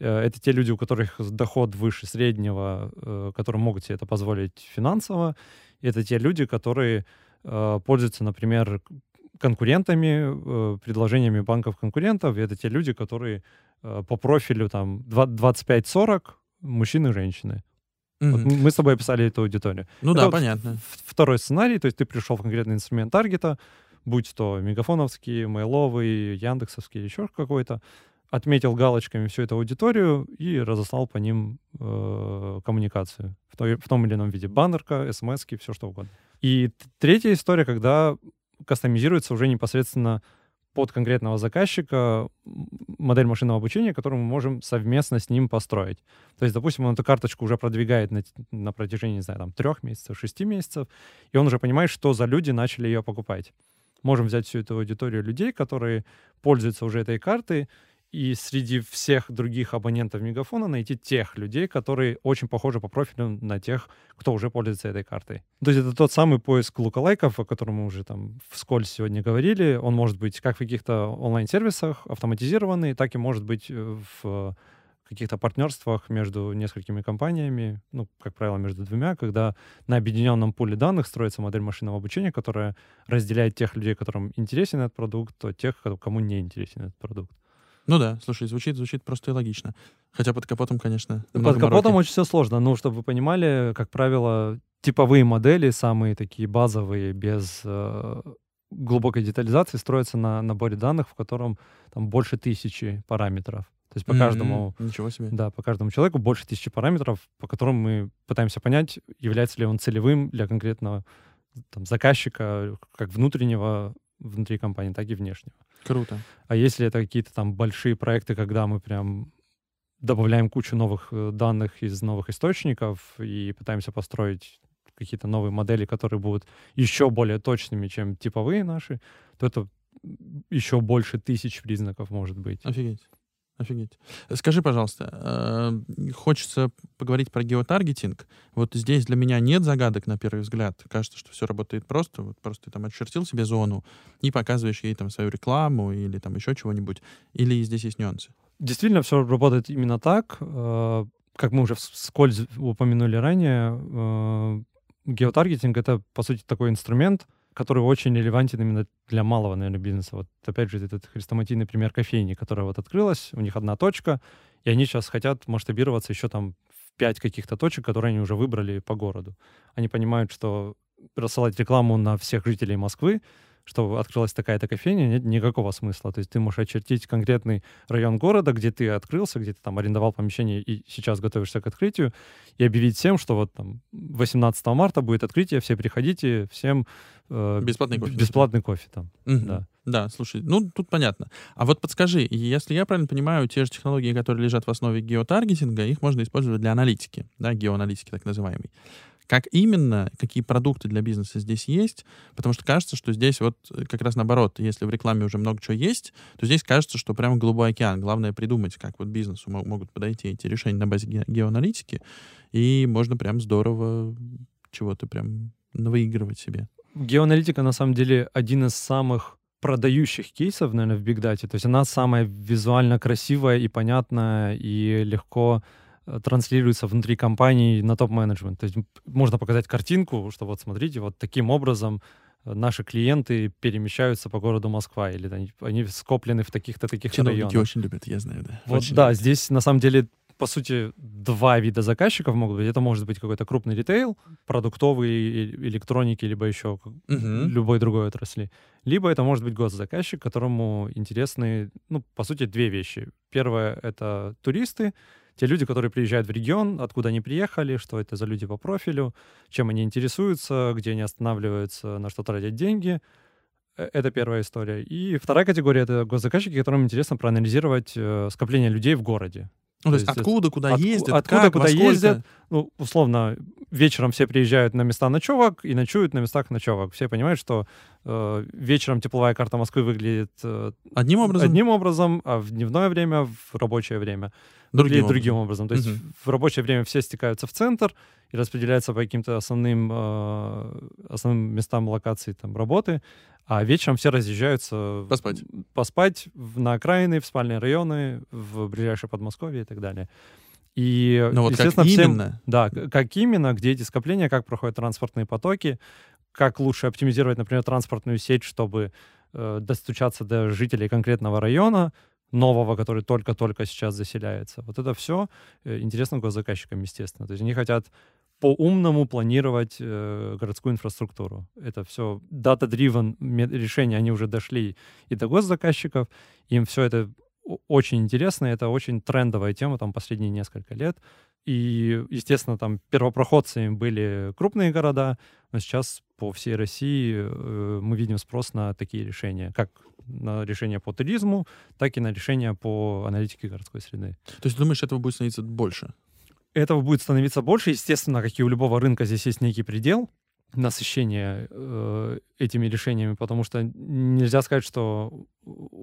Э, это те люди, у которых доход выше среднего, э, которые могут себе это позволить финансово. Это те люди, которые э, пользуются, например, конкурентами, предложениями банков-конкурентов. Это те люди, которые по профилю там 25-40, мужчины и женщины. Mm-hmm. Вот мы с тобой описали эту аудиторию. Ну Это да, вот понятно. Второй сценарий, то есть ты пришел в конкретный инструмент таргета, будь то мегафоновский, мейловый, яндексовский, еще какой-то, отметил галочками всю эту аудиторию и разослал по ним э, коммуникацию в, той, в том или ином виде. Баннерка, смс все что угодно. И третья история, когда кастомизируется уже непосредственно под конкретного заказчика модель машинного обучения, которую мы можем совместно с ним построить. То есть, допустим, он эту карточку уже продвигает на, на протяжении, не знаю, там, трех месяцев, шести месяцев, и он уже понимает, что за люди начали ее покупать. Можем взять всю эту аудиторию людей, которые пользуются уже этой картой, и среди всех других абонентов Мегафона найти тех людей, которые очень похожи по профилю на тех, кто уже пользуется этой картой. То есть это тот самый поиск лукалайков, о котором мы уже там вскользь сегодня говорили. Он может быть как в каких-то онлайн-сервисах автоматизированный, так и может быть э, в каких-то партнерствах между несколькими компаниями, ну, как правило, между двумя, когда на объединенном пуле данных строится модель машинного обучения, которая разделяет тех людей, которым интересен этот продукт, от тех, кому не интересен этот продукт. Ну да, слушай, звучит, звучит просто и логично. Хотя под капотом, конечно, Под капотом очень все сложно. Ну, чтобы вы понимали, как правило, типовые модели, самые такие базовые, без э, глубокой детализации, строятся на наборе данных, в котором там больше тысячи параметров. То есть по mm-hmm. каждому... Ничего себе. Да, по каждому человеку больше тысячи параметров, по которым мы пытаемся понять, является ли он целевым для конкретного там, заказчика, как внутреннего внутри компании, так и внешнего. Круто. А если это какие-то там большие проекты, когда мы прям добавляем кучу новых э, данных из новых источников и пытаемся построить какие-то новые модели, которые будут еще более точными, чем типовые наши, то это еще больше тысяч признаков может быть. Офигеть. Офигеть. Скажи, пожалуйста, э, хочется поговорить про геотаргетинг. Вот здесь для меня нет загадок на первый взгляд. Кажется, что все работает просто. Вот просто ты там отчертил себе зону и показываешь ей там свою рекламу или там еще чего-нибудь. Или здесь есть нюансы? Действительно, все работает именно так. Э, как мы уже вскользь упомянули ранее, э, геотаргетинг — это, по сути, такой инструмент, который очень релевантен именно для малого, наверное, бизнеса. Вот опять же этот хрестоматийный пример кофейни, которая вот открылась, у них одна точка, и они сейчас хотят масштабироваться еще там в пять каких-то точек, которые они уже выбрали по городу. Они понимают, что рассылать рекламу на всех жителей Москвы что открылась такая-то кофейня, нет никакого смысла. То есть ты можешь очертить конкретный район города, где ты открылся, где ты там арендовал помещение и сейчас готовишься к открытию, и объявить всем, что вот там 18 марта будет открытие, все приходите, всем э, бесплатный кофе. Бесплатный кофе там, угу. да. Да, слушай, ну тут понятно. А вот подскажи, если я правильно понимаю, те же технологии, которые лежат в основе геотаргетинга, их можно использовать для аналитики, да, геоаналитики так называемой. Как именно, какие продукты для бизнеса здесь есть, потому что кажется, что здесь вот э, как раз наоборот, если в рекламе уже много чего есть, то здесь кажется, что прямо голубой океан. Главное придумать, как вот бизнесу могут подойти эти решения на базе ге- геоаналитики, и можно прям здорово чего-то прям выигрывать себе. Геоаналитика, на самом деле, один из самых продающих кейсов, наверное, в Big Data. То есть она самая визуально красивая и понятная, и легко транслируется внутри компании на топ-менеджмент. То есть можно показать картинку, что вот смотрите, вот таким образом э, наши клиенты перемещаются по городу Москва, или они, они скоплены в таких-то таких районах. очень любят, я знаю, да. Вот, очень да, любят. здесь на самом деле по сути, два вида заказчиков могут быть. Это может быть какой-то крупный ритейл, продуктовый, электроники, либо еще угу. любой другой отрасли. Либо это может быть госзаказчик, которому интересны, ну, по сути, две вещи. Первое — это туристы, те люди, которые приезжают в регион, откуда они приехали, что это за люди по профилю, чем они интересуются, где они останавливаются, на что тратят деньги. Э, это первая история. И вторая категория — это госзаказчики, которым интересно проанализировать э, скопление людей в городе. Ну, то есть откуда, куда от, ездят, откуда, как, куда ездят. Ну, условно, вечером все приезжают на места ночевок и ночуют на местах ночевок. Все понимают, что э, вечером тепловая карта Москвы выглядит э, Одним образом? одним образом, а в дневное время, в рабочее время Другим выглядит другим образом. То есть Мгм. в рабочее время все стекаются в центр и распределяются по каким-то основным, э, основным местам локации там, работы, а вечером все разъезжаются Поспать. поспать на окраины, в спальные районы, в ближайшее Подмосковье и так далее. И, Но вот как естественно, всем- именно? да, как именно, где эти скопления, как проходят транспортные потоки, как лучше оптимизировать, например, транспортную сеть, чтобы э, достучаться до жителей конкретного района, нового, который только-только сейчас заселяется. Вот это все интересно госзаказчикам, естественно. То есть они хотят по-умному планировать э, городскую инфраструктуру. Это все data-driven решения, они уже дошли и до госзаказчиков. Им все это очень интересно, это очень трендовая тема там последние несколько лет. И, естественно, там первопроходцами были крупные города, но сейчас по всей России э, мы видим спрос на такие решения, как на решения по туризму, так и на решения по аналитике городской среды. То есть думаешь, этого будет становиться больше? Этого будет становиться больше. Естественно, как и у любого рынка, здесь есть некий предел насыщения э, этими решениями, потому что нельзя сказать, что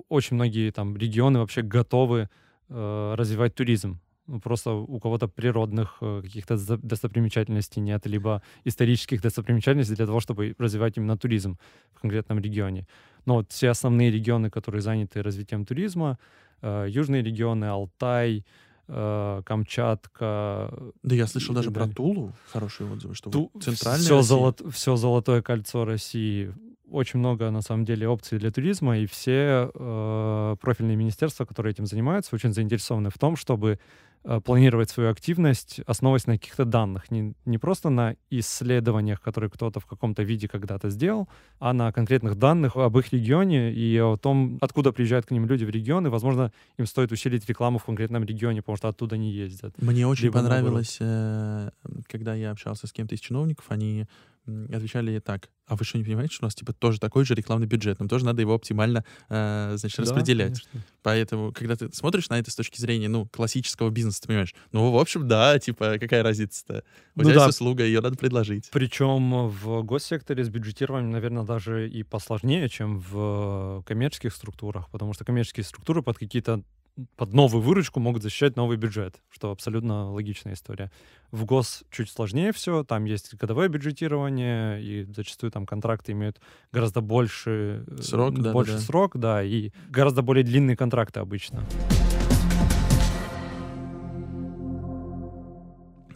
очень многие там регионы вообще готовы э, развивать туризм. Ну, Просто у кого-то природных э, каких-то достопримечательностей нет, либо исторических достопримечательностей для того, чтобы развивать именно туризм в конкретном регионе. Но вот все основные регионы, которые заняты развитием туризма, э, южные регионы, Алтай, э, Камчатка, Да я слышал даже про. Тулу, хорошие отзывы, что Ту- центральная все, Россия- все золотое кольцо России. Очень много, на самом деле, опций для туризма, и все э, профильные министерства, которые этим занимаются, очень заинтересованы в том, чтобы э, планировать свою активность, основываясь на каких-то данных. Не, не просто на исследованиях, которые кто-то в каком-то виде когда-то сделал, а на конкретных данных об их регионе и о том, откуда приезжают к ним люди в регион, и, возможно, им стоит усилить рекламу в конкретном регионе, потому что оттуда не ездят. Мне очень Либо наоборот. понравилось, э, когда я общался с кем-то из чиновников, они отвечали так, а вы что, не понимаете, что у нас типа тоже такой же рекламный бюджет, нам тоже надо его оптимально, э, значит, Да, распределять. конечно. Поэтому, когда ты смотришь на это с точки зрения, ну, классического бизнеса, ты понимаешь, ну, в общем, да, типа, какая разница-то? У Ну тебя да. есть услуга, ее надо предложить. Причем в госсекторе с бюджетированием, наверное, даже и посложнее, чем в коммерческих структурах, потому что коммерческие структуры под какие-то под новую выручку могут защищать новый бюджет, что абсолютно логичная история. В ГОС чуть сложнее все, там есть годовое бюджетирование, и зачастую там контракты имеют гораздо больше э, Срок, да, больше да, да. срок, да, и гораздо более длинные контракты обычно.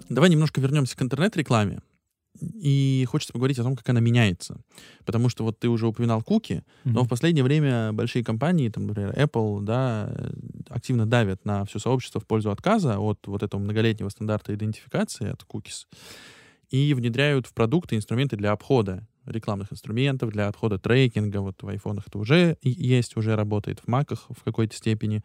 Давай немножко вернемся к интернет-рекламе. И хочется поговорить о том, как она меняется. Потому что вот ты уже упоминал куки, но в последнее время большие компании, там, например, Apple, да, э, активно давят на все сообщество в пользу отказа от вот этого многолетнего стандарта идентификации, от cookies, и внедряют в продукты инструменты для обхода рекламных инструментов, для обхода трекинга. Вот в айфонах это уже есть, уже работает, в маках в какой-то степени.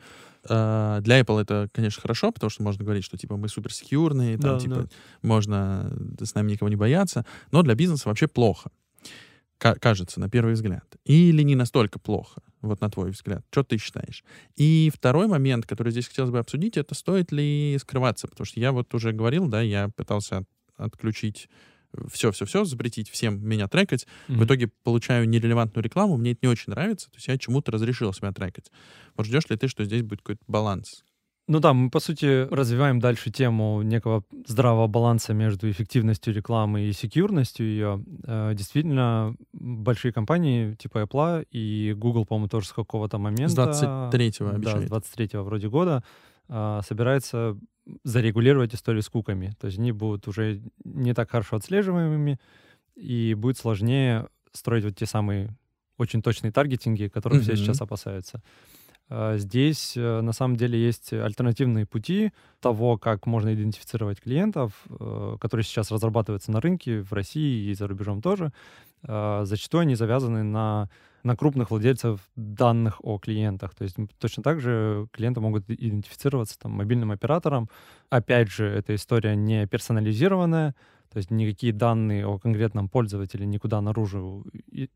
А, Для Apple это, конечно, хорошо, потому что можно говорить, что типа мы супер секьюрные, там, Да, типа, да. можно с нами никого не бояться. Но для бизнеса вообще плохо. Ка- кажется, на первый взгляд. Или не настолько плохо, вот на твой взгляд. Что ты считаешь? И второй момент, который здесь хотелось бы обсудить, это стоит ли скрываться. Потому что я вот уже говорил, да, я пытался от- отключить все-все-все, запретить всем меня трекать. В Мгм. итоге получаю нерелевантную рекламу, мне это не очень нравится, то есть я чему-то разрешил себя трекать. Вот ждешь ли ты, что здесь будет какой-то баланс? Ну да, мы, по сути, развиваем дальше тему некого здравого баланса между эффективностью рекламы и секьюрностью ее. Э, Действительно, большие компании типа Apple и Google, по-моему, тоже с какого-то момента... С 23-го Да, обещают. с 23-го вроде года а, собирается зарегулировать историю с куками. То есть они будут уже не так хорошо отслеживаемыми, и будет сложнее строить вот те самые очень точные таргетинги, которых все Мгм. сейчас опасаются. А, Здесь э, на самом деле есть альтернативные пути того, как можно идентифицировать клиентов, э, которые сейчас разрабатываются на рынке в России и за рубежом тоже. А, Зачастую они завязаны на, на крупных владельцев данных о клиентах. То есть точно так же клиенты могут идентифицироваться там, мобильным оператором. Опять же, эта история не персонализированная, то есть никакие данные о конкретном пользователе никуда наружу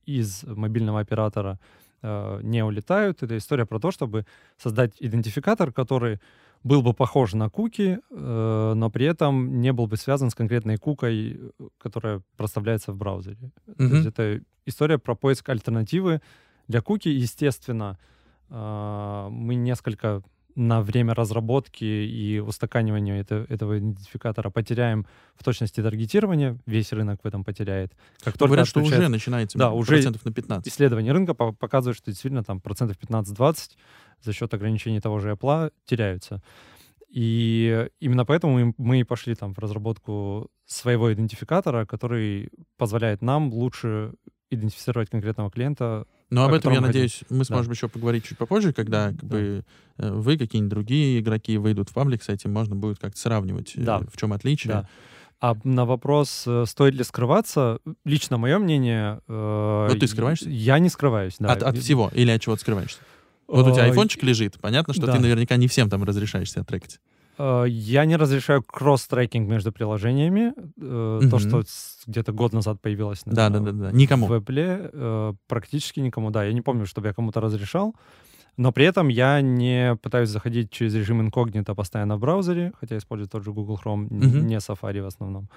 из мобильного оператора э, не улетают. Это история про то, чтобы создать идентификатор, который был бы похож на куки, э, но при этом не был бы связан с конкретной кукой, которая проставляется в браузере. Мгм. То есть это история про поиск альтернативы для куки. Естественно, э, мы несколько на время разработки и устаканивания это- этого идентификатора потеряем в точности таргетирования. Весь рынок в этом потеряет. Как только Говорят, что отключается- уже начинается Да, уже процентов на 15. исследования рынка по- показывают, что действительно там процентов 15-20 за счет ограничений того же Apple теряются. И именно поэтому мы- мы и пошли там в разработку своего идентификатора, который позволяет нам лучше идентифицировать конкретного клиента. Но об о этом, я надеюсь, мы сможем еще поговорить чуть попозже, когда как Да. бы, э, вы, какие-нибудь другие игроки выйдут в паблик с этим, можно будет как-то сравнивать, э, Да. в чем отличие. Да. А на вопрос, э, стоит ли скрываться, лично мое мнение... э, Вот ты скрываешься? Я не скрываюсь, да. От, от всего или от чего ты скрываешься? Вот у тебя айфончик лежит, понятно, что да. ты наверняка не всем там разрешаешь себя трекать. Я не разрешаю кросс-трекинг между приложениями. Э, То, что где-то год назад появилось на, Да, да, да, да. Никому. в Apple, э, практически никому. Да, я не помню, чтобы я кому-то разрешал. Но при этом я не пытаюсь заходить через режим инкогнито постоянно в браузере, хотя использую тот же Google Chrome, Мгм. не Safari в основном.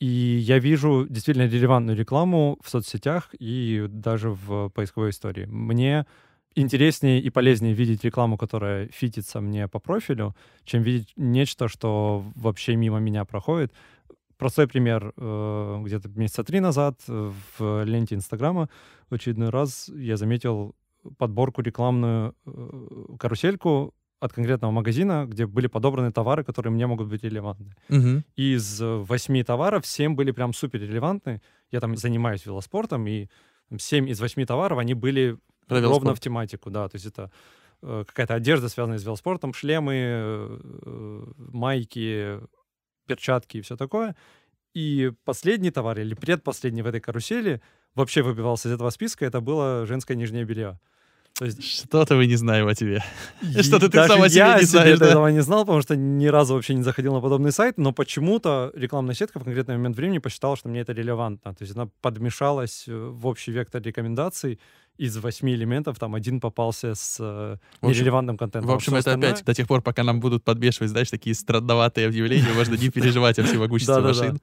И я вижу действительно релевантную рекламу в соцсетях и даже в поисковой истории. Мне интереснее и полезнее видеть рекламу, которая фитится мне по профилю, чем видеть нечто, что вообще мимо меня проходит. Простой пример. э, Где-то месяца три назад э, в ленте Инстаграма в очередной раз я заметил подборку рекламную э, карусельку от конкретного магазина, где были подобраны товары, которые мне могут быть релевантны. Мгм. Из восьми товаров семь были прям супер релевантны. Я там занимаюсь велоспортом, и семь из восьми товаров, они были Про ровно велоспорт. в тематику, да. То есть это э, какая-то одежда, связанная с велоспортом, шлемы, э, э, майки, перчатки и все такое. И последний товар или предпоследний в этой карусели вообще выбивался из этого списка, это было женское нижнее белье. Что-то вы не знаем о тебе. Что-то ты сам о себе я не знаешь, да? этого не знал, потому что ни разу вообще не заходил на подобный сайт, но почему-то рекламная сетка в конкретный момент времени посчитала, что мне это релевантно. То есть она подмешалась э, в общий вектор рекомендаций. Из восьми элементов там один попался с э, нерелевантным контентом. В общем, это остальное- опять до тех пор, пока нам будут подбешивать, знаешь, такие страдноватые объявления, можно не переживать о всемогуществе машин.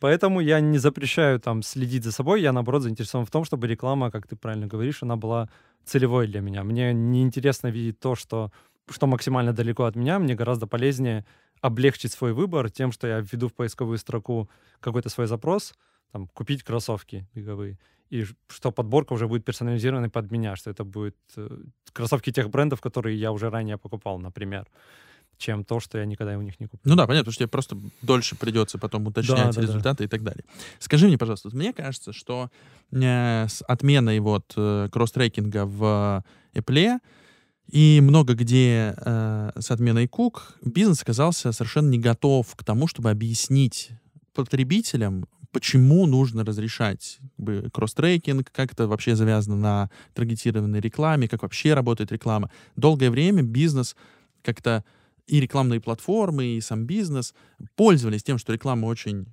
Поэтому я не запрещаю там следить за собой, я наоборот заинтересован в том, чтобы реклама, как ты правильно говоришь, она была целевой для меня. Мне не интересно видеть то, что, что максимально далеко от меня, мне гораздо полезнее облегчить свой выбор тем, что я введу в поисковую строку какой-то свой запрос, там, купить кроссовки беговые, и что подборка уже будет персонализированной под меня, что это будет э, кроссовки тех брендов, которые я уже ранее покупал, например, чем то, что я никогда у них не куплю. Ну да, понятно, потому что тебе просто дольше придется потом уточнять Да, да, да. результаты и так далее. Скажи мне, пожалуйста, мне кажется, что э, с отменой вот э, кросс-трекинга в Apple и много где э, с отменой кук бизнес оказался совершенно не готов к тому, чтобы объяснить потребителям, почему нужно разрешать как бы, кросс-трекинг, как это вообще завязано на таргетированной рекламе, как вообще работает реклама. Долгое время бизнес как-то и рекламные платформы, и сам бизнес пользовались тем, что реклама очень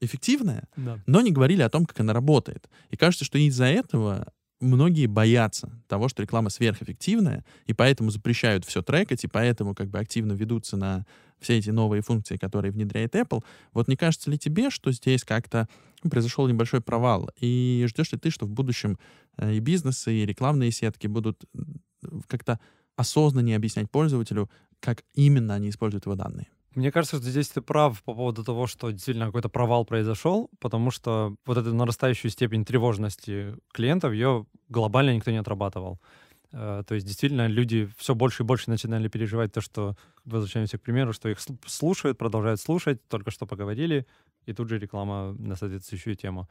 эффективная, Да. но не говорили о том, как она работает. И кажется, что из-за этого многие боятся того, что реклама сверхэффективная, и поэтому запрещают все трекать, и поэтому как бы активно ведутся на все эти новые функции, которые внедряет Apple. Вот не кажется ли тебе, что здесь как-то ну, произошел небольшой провал? И ждешь ли ты, что в будущем э, и бизнесы, и рекламные сетки будут как-то осознаннее объяснять пользователю, как именно они используют его данные? Мне кажется, что здесь ты прав по поводу того, что действительно какой-то провал произошел, потому что вот эту нарастающую степень тревожности клиентов, ее глобально никто не отрабатывал. Э, То есть действительно люди все больше и больше начинали переживать то, что, возвращаемся к примеру, что их сл- слушают, продолжают слушать, только что поговорили, и тут же реклама на соответствующую тему.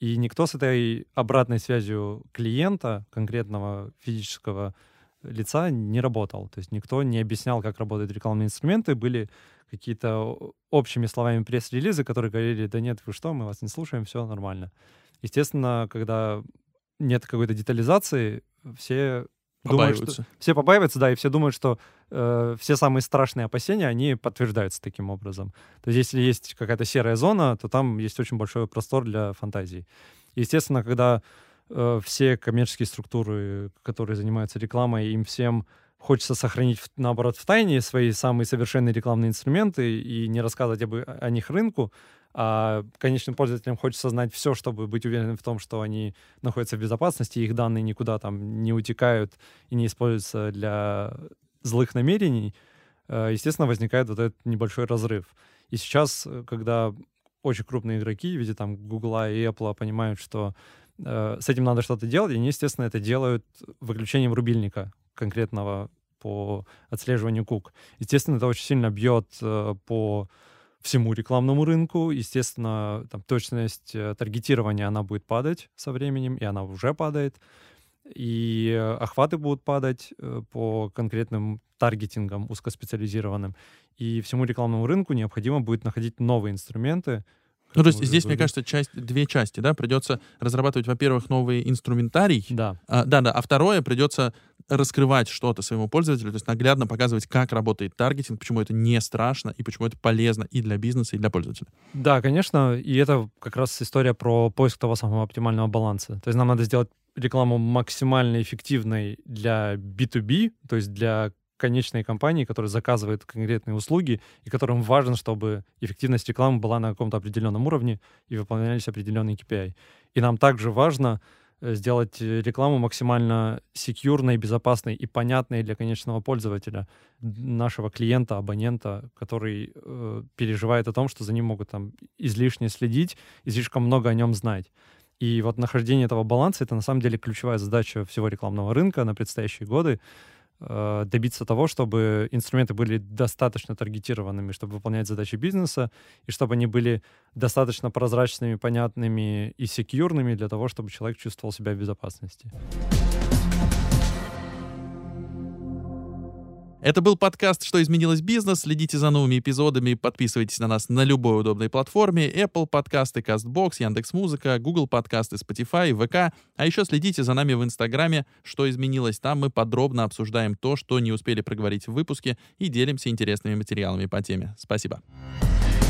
И никто с этой обратной связью клиента, конкретного физического лица, не работал. То есть никто не объяснял, как работают рекламные инструменты. Были какие-то общими словами пресс-релизы, которые говорили, да нет, вы что, мы вас не слушаем, все нормально. Естественно, когда нет какой-то детализации, все думают, что- все побаиваются, да, и все думают, что э, все самые страшные опасения, они подтверждаются таким образом. То есть если есть какая-то серая зона, то там есть очень большой простор для фантазий. Естественно, когда э, все коммерческие структуры, которые занимаются рекламой, им всем хочется сохранить, наоборот, в тайне свои самые совершенные рекламные инструменты и не рассказывать об, о них рынку, а конечным пользователям хочется знать все, чтобы быть уверенным в том, что они находятся в безопасности, их данные никуда там не утекают и не используются для злых намерений, э, естественно, возникает вот этот небольшой разрыв. И сейчас, э, когда очень крупные игроки в виде там Google и Apple понимают, что э, с этим надо что-то делать, и они, естественно, это делают выключением рубильника конкретного по отслеживанию кук. Естественно, это очень сильно бьет э, по всему рекламному рынку. Естественно, там точность э, таргетирования, она будет падать со временем, и она уже падает. И охваты будут падать по конкретным таргетингам узкоспециализированным. И всему рекламному рынку необходимо будет находить новые инструменты, ну, то есть здесь, мне кажется, часть, две части, да, придется разрабатывать, во-первых, новый инструментарий. Да. А, да, да. А второе, придется раскрывать что-то своему пользователю, то есть наглядно показывать, как работает таргетинг, почему это не страшно и почему это полезно и для бизнеса, и для пользователя. Да, конечно, и это как раз история про поиск того самого оптимального баланса. То есть нам надо сделать рекламу максимально эффективной для B2B, то есть для конечной компании, которая заказывает конкретные услуги, и которым важно, чтобы эффективность рекламы была на каком-то определенном уровне и выполнялись определенные KPI. И нам также важно э, сделать рекламу максимально секьюрной, безопасной и понятной для конечного пользователя, нашего клиента, абонента, который э, переживает о том, что за ним могут там излишне следить и слишком много о нем знать. И вот нахождение этого баланса — это на самом деле ключевая задача всего рекламного рынка на предстоящие годы. Э, добиться того, чтобы инструменты были достаточно таргетированными, чтобы выполнять задачи бизнеса, и чтобы они были достаточно прозрачными, понятными и секьюрными для того, чтобы человек чувствовал себя в безопасности. Это был подкаст «Что изменилось бизнес». Следите за новыми эпизодами, подписывайтесь на нас на любой удобной платформе. Apple подкасты, CastBox, Яндекс.Музыка, Google подкасты, Spotify, ВК. А еще следите за нами в Инстаграме «Что изменилось». Там мы подробно обсуждаем то, что не успели проговорить в выпуске и делимся интересными материалами по теме. Спасибо. Спасибо.